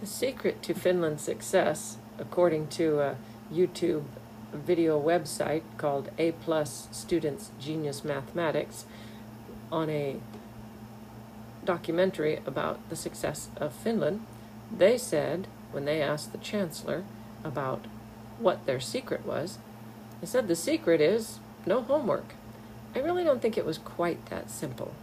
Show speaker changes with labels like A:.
A: The secret to Finland's success, according to a YouTube video website called A Plus Students Genius Mathematics, on a documentary about the success of Finland, they said when they asked the chancellor about what their secret was, they said the secret is no homework. I really don't think it was quite that simple.